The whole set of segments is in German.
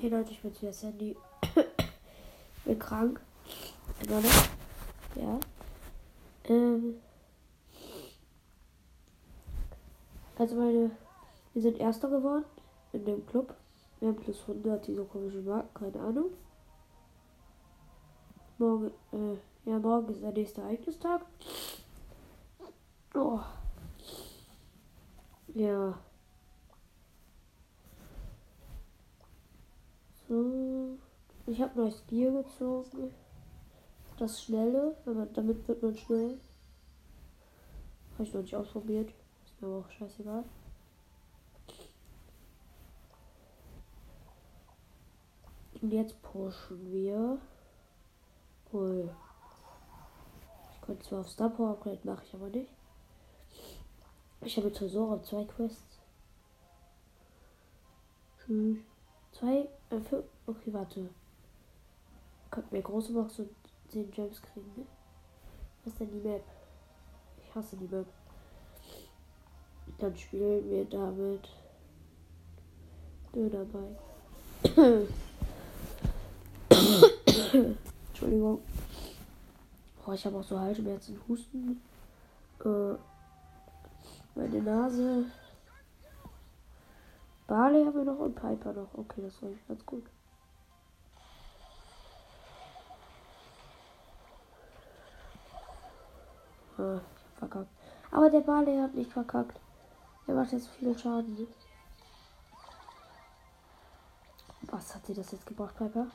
Hey Leute, ich bin wieder Sandy. bin krank. Immer noch. Ja. Ähm. Also meine. Wir sind Erster geworden in dem Club. Wir haben plus 100, diese komische Marke, keine Ahnung. Morgen, äh, ja, morgen ist der nächste Ereignistag. Oh. Ja. So. Ich habe neues Bier gezogen. Das schnelle, aber damit wird man schnell. Habe ich noch nicht ausprobiert. Ist mir aber auch scheißegal. Und jetzt pushen wir. Ui. Ich könnte zwar auf Star Power Upgrade, mache ich aber nicht. Ich habe Tresor auf zwei Quests. Tschüss. Zwei, äh. Okay, warte. Könnten wir große Box und 10 Gems kriegen, ne? Was ist denn die Map? Ich hasse die Map. Dann spielen wir damit Dönerbike. Entschuldigung. Oh, ich habe auch so Halsschmerzen, Husten. Äh, meine Nase. Barley haben wir noch und Piper noch. Okay, das war ganz gut. Ah, ich verkackt. Aber der Barley hat nicht verkackt. Er macht jetzt viel Schaden. Was hat sie das jetzt gebracht, Piper?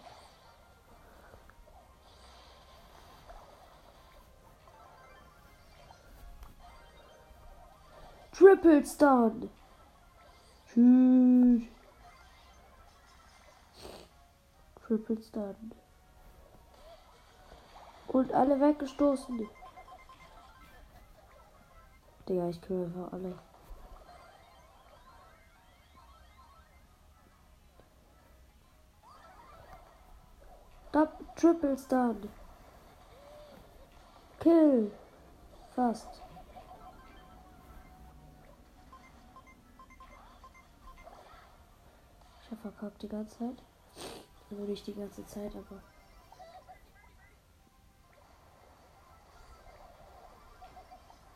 Triple Stun. Tschüss. Triple Stun. Und alle weggestoßen. Digga, ich kümmere einfach alle. Stop, Triple Stun. Kill. Fast. Verkackt die ganze Zeit. Also nicht die ganze Zeit, aber.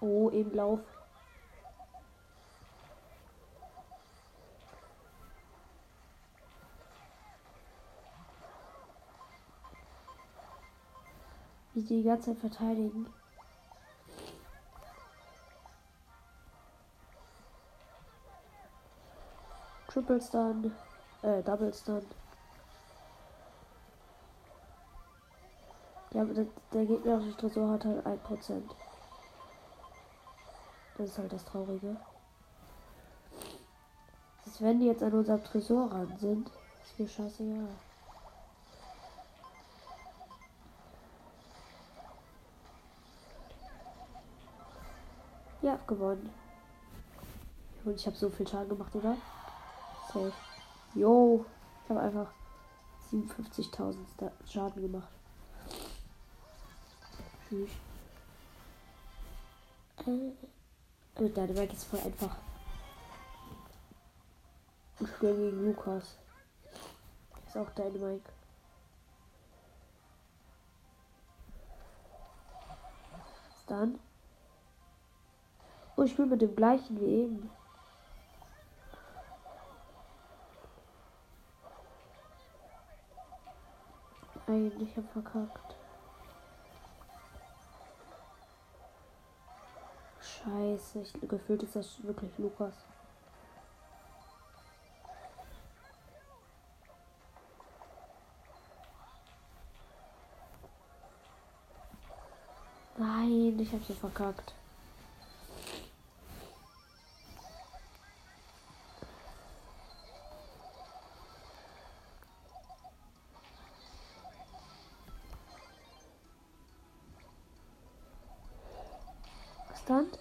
Oh, eben Lauf. Wie die ganze Zeit verteidigen. Triple Stun. Äh, Double Stun. Ja, der, der gegnerische Tresor hat halt 1%. Das ist halt das Traurige. Das wenn die jetzt an unserem Tresor ran sind, ist mir scheißegal. Ja, gewonnen. Und ich habe so viel Schaden gemacht, oder? Safe. Jo, ich habe einfach 57.000 Schaden gemacht. Tschüss. Äh, mit deinem Mike ist voll einfach. Ich spiele gegen Lukas. Ist auch. Was dann? Oh, ich spiele mit dem gleichen wie eben. Nein, ich hab verkackt. Scheiße, ich, gefühlt ist das wirklich Lukas. Nein, ich hab so verkackt. Abstand.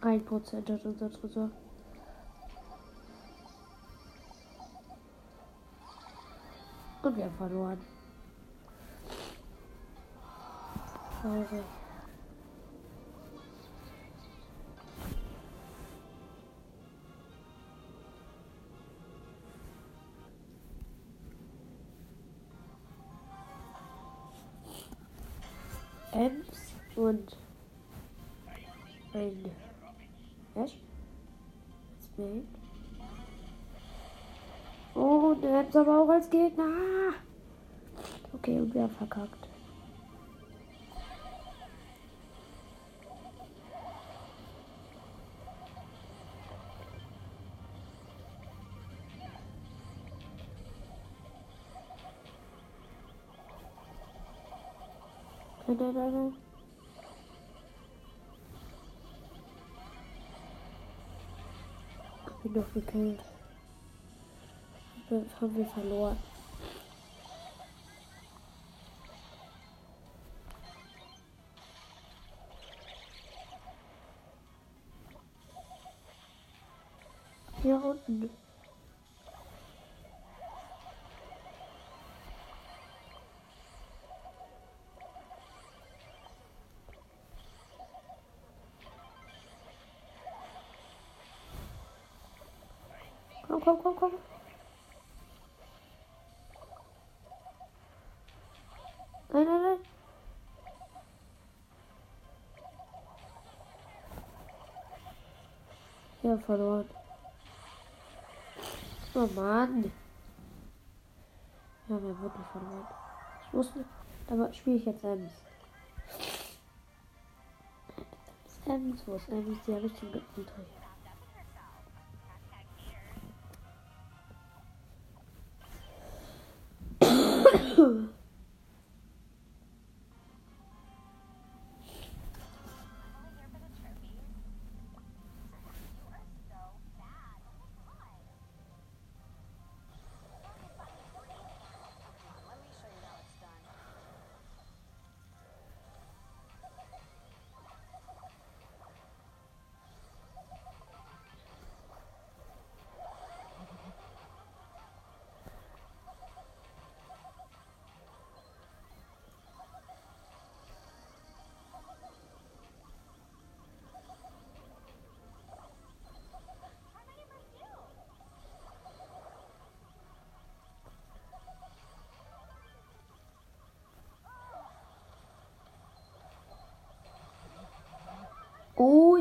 Ein Prozent hat unser Tresor. Und wir haben verloren. Traurig. Ems und ein Ems aber auch als Gegner. Okay, und wir haben verkackt. Ich bin doch gekillt. Haben wir verloren. Hier unten. Komm, komm, komm. Nein, nein, nein. Ja, verloren. Oh Mann. Ja, wir wirklich verloren. Ich nicht. Aber spiele ich jetzt Ems. Ems, wo ist Ems? Die habe ich zum Glück.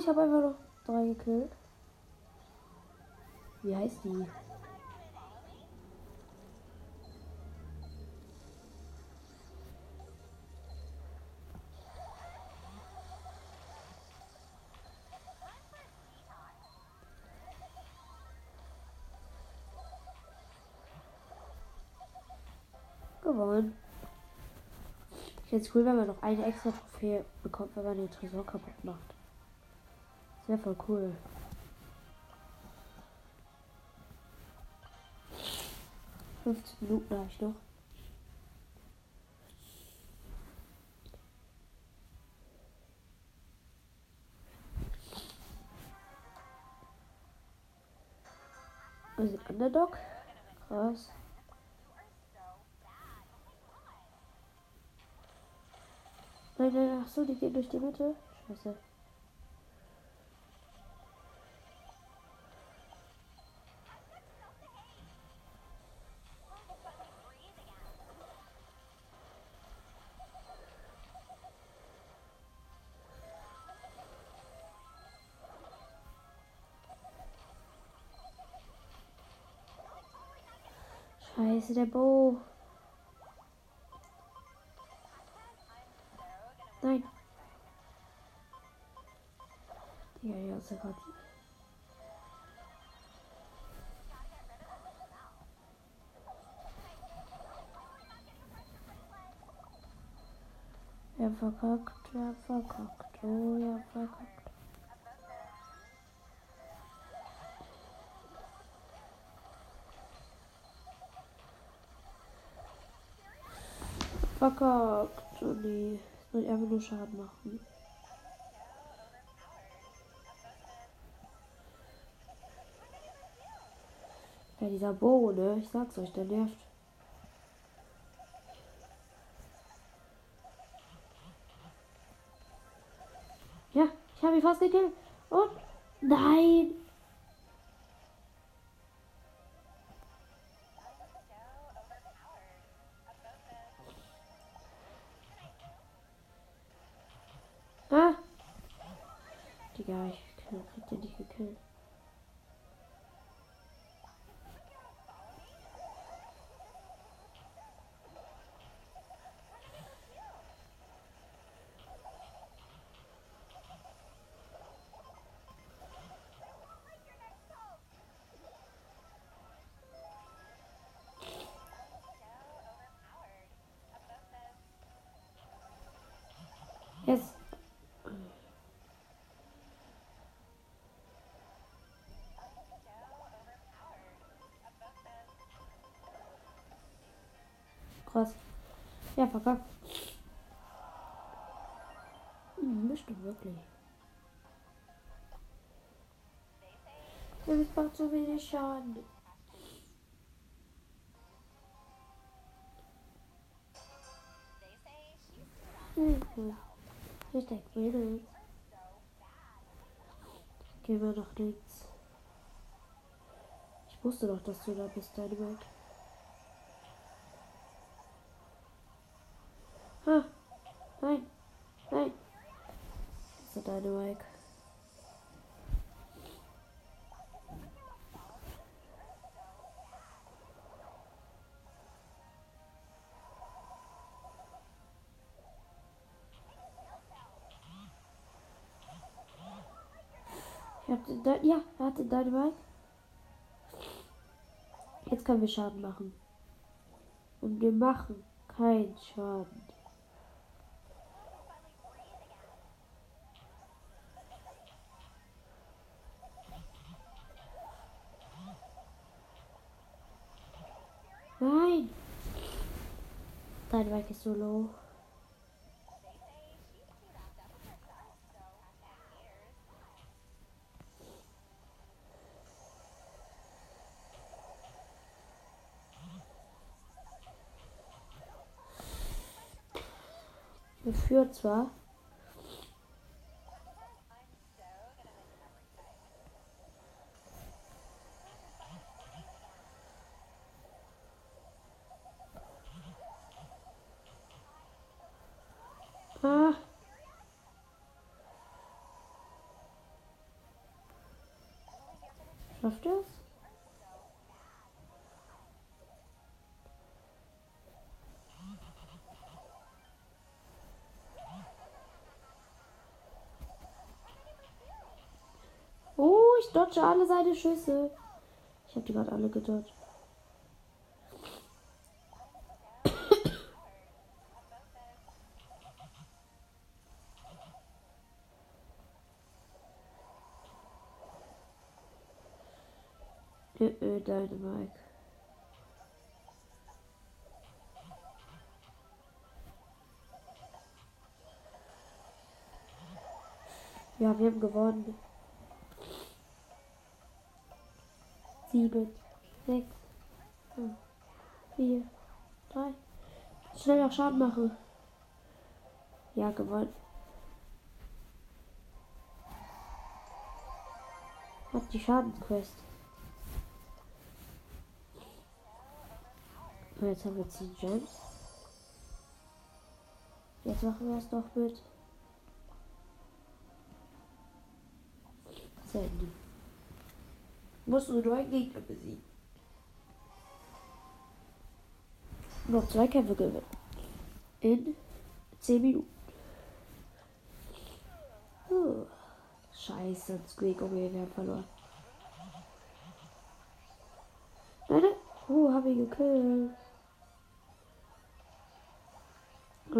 Ich habe einfach noch drei gekillt. Wie heißt die? Gewonnen. Jetzt cool, wenn man noch eine extra Trophäe bekommt, wenn man den Tresor kaputt macht. Sehr voll cool. Fünfzehn Minuten habe ich noch. Also Underdog. Krass. Nein, nein, ach so, die gehen durch die Mitte. Scheiße. Scheiße, der Bo. Nein. Ja, ja, ist ja gerade. Er verkackt, er verkackt, oh, verkackt. Oh nee. Soll ich einfach nur Schaden machen. Ja, dieser Bo, ne? Ich sag's euch, der nervt. Ja, ich habe ihn fast gekillt. Und nein, Digga, ich krieg den nicht gekillt. Krass. Ja, verkackt. Hm, bestimmt wirklich. Das macht so wenig Schaden. Mhm. Ich denke nichts. Gehen wir nach links. Ich wusste doch, dass du da bist, Dynamite. Ah, nein, nein. Das ist der Dynamite. Ich hab den Dy- ja, er hat den Dynamite. Jetzt können wir Schaden machen. Und wir machen keinen Schaden. Dynamite ist so low. Wir zwar. Ah. Schafft er es? Oh, ich dodge alle seine Schüsse. Ich habe die gerade alle gedodged. Äh, äh, Dynamite. Ja, wir haben gewonnen. Sieben, sechs, fünf, vier, drei. Schnell noch Schaden machen. Ja, gewonnen. Hab die Schadensquest. Und jetzt haben wir 10 Gems. Jetzt machen wir es noch mit. Sandy. Musst du einen Gegner besiegen. Noch zwei Kämpfe gewinnen. In 10 Minuten. Scheiße, Squeak, okay, wir haben verloren. Nein, nein. Oh, hab ihn gekillt.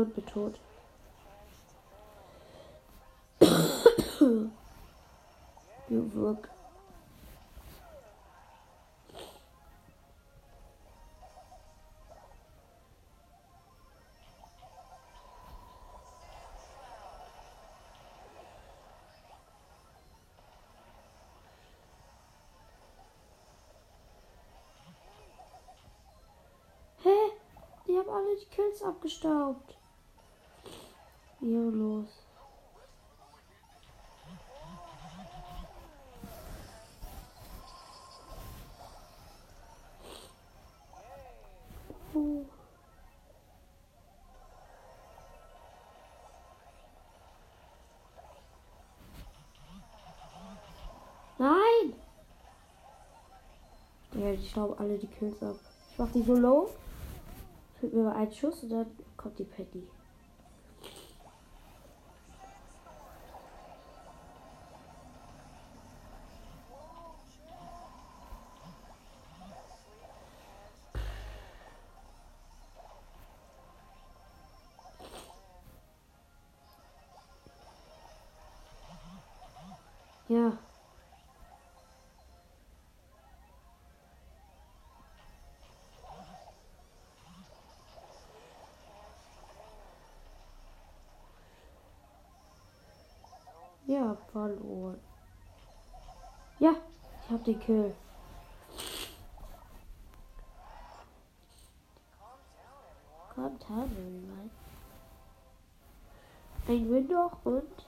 und Hä? tot. Gewürg. alle die Kills abgestaubt. Ehrenlos. Oh. Nein! Ja, ich glaube alle die Kills ab. Ich mach die so low. Fehlt mir ein Schuss und dann kommt die Patty. Verloren. Ja, ich hab den Kill. Kommt everyone. Ein Win noch und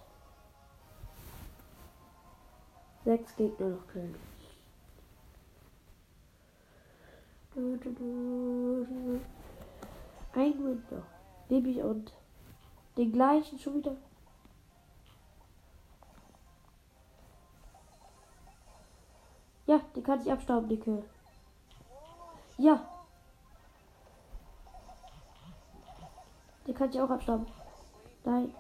sechs Gegner noch killen. Ein Win noch. Nehme ich und den gleichen schon wieder. Ja, die kann ich abstauben, die Kill. Ja. Die kann ich auch abstauben. Nein.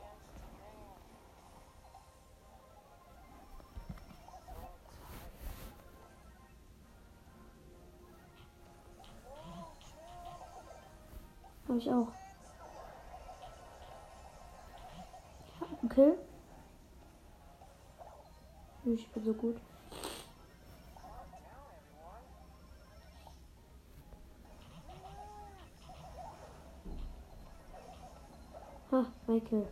Hab ich auch. Ich. Ich bin so gut. Michael.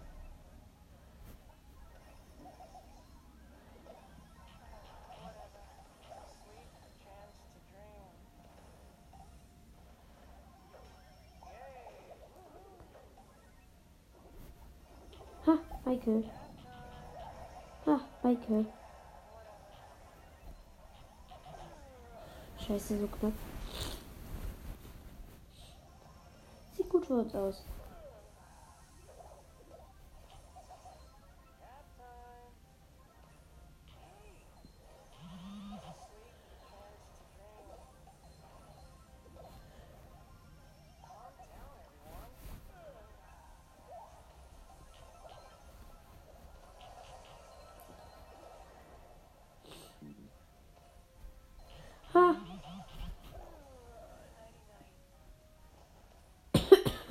Ha, Michael. Ha, Michael. Scheiße, so knapp. Sieht gut für uns aus.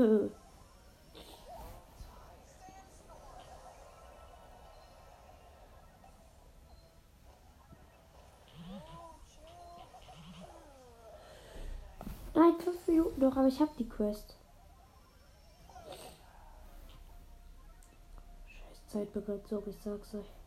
Nein, fünf Minuten noch, aber ich habe die Quest. Scheiß Zeitbegrenzung, ich sag's euch.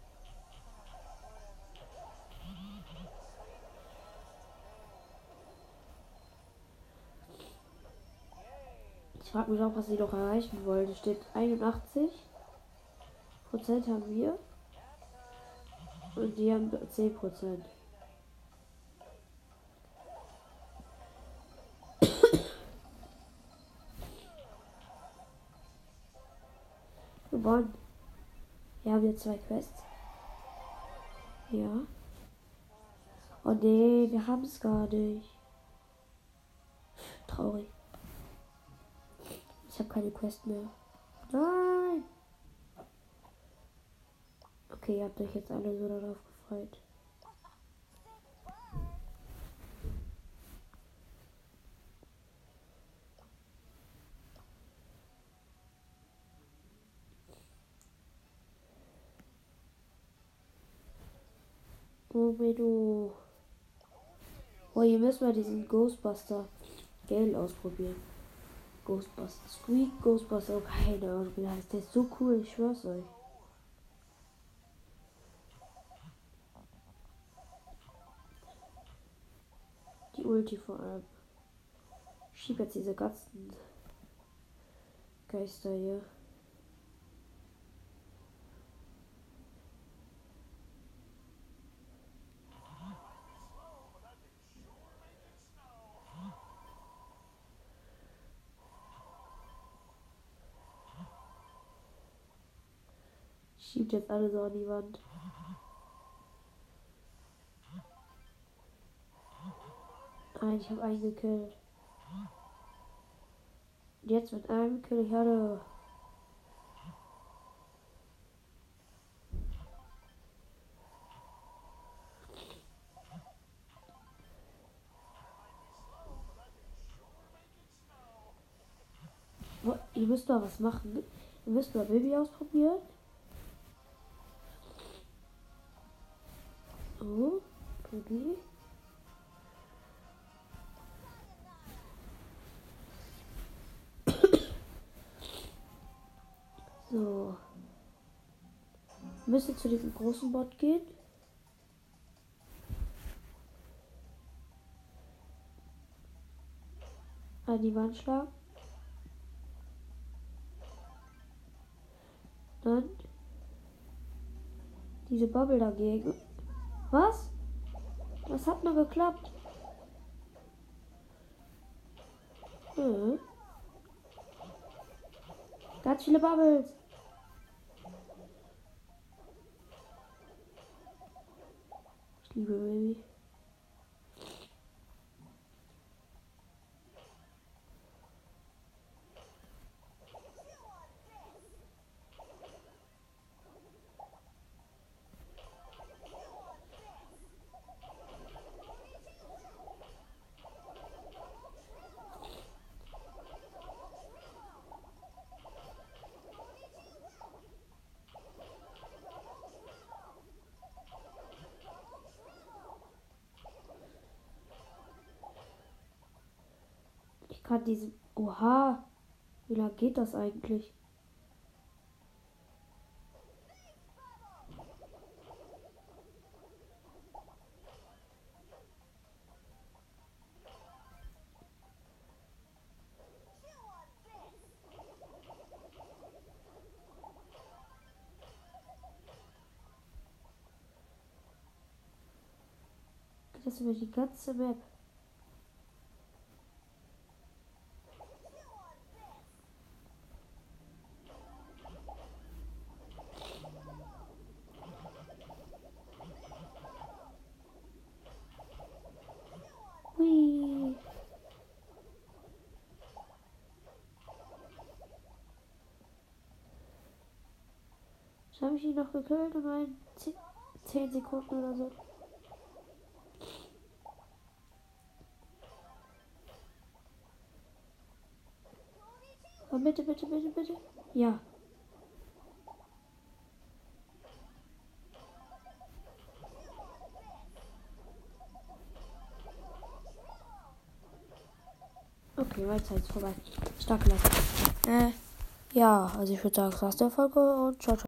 Frage mich auch, was sie noch erreichen wollen. Es steht 81 Prozent haben wir. Und die haben 10 Prozent. Gewonnen. Wir haben jetzt zwei Quests. Ja. Oh nee, wir haben es gar nicht. Traurig. Ich habe keine Quest mehr. Nein! Okay, ihr habt euch jetzt alle so darauf gefreut. Momedo. Oh, ihr müsst mal diesen Ghostbuster Gale ausprobieren. Ghostbuster. Squeak Ghostbuster. Oh, keine Ahnung, wie der heißt. Der ist so cool, ich schwör's euch. Die Ulti vor allem. Ich schieb jetzt diese ganzen Geister hier. Schiebt jetzt alle so an die Wand. Nein, ich habe einen gekillt. Jetzt mit einem kill ich alle. Ihr müsst mal was machen. Ihr müsst mal Baby ausprobieren. Oh, Baby. So. Müsste zu diesem großen Bot gehen. An die Wand schlagen. Dann diese Bubble dagegen. Was? Das hat nur geklappt. Hm. Ganz viele Bubbles. Ich liebe Baby. Kann diesen. Oha! Wie lange geht das eigentlich? Das über die ganze Map? Jetzt habe ich ihn noch gekillt in meinen 10 Sekunden oder so. Komm, bitte, bitte, bitte, bitte. Ja. Okay, Zeit ist vorbei. Starke Leistung. Äh, ja, also ich würde sagen, das war's der Folge und ciao, ciao.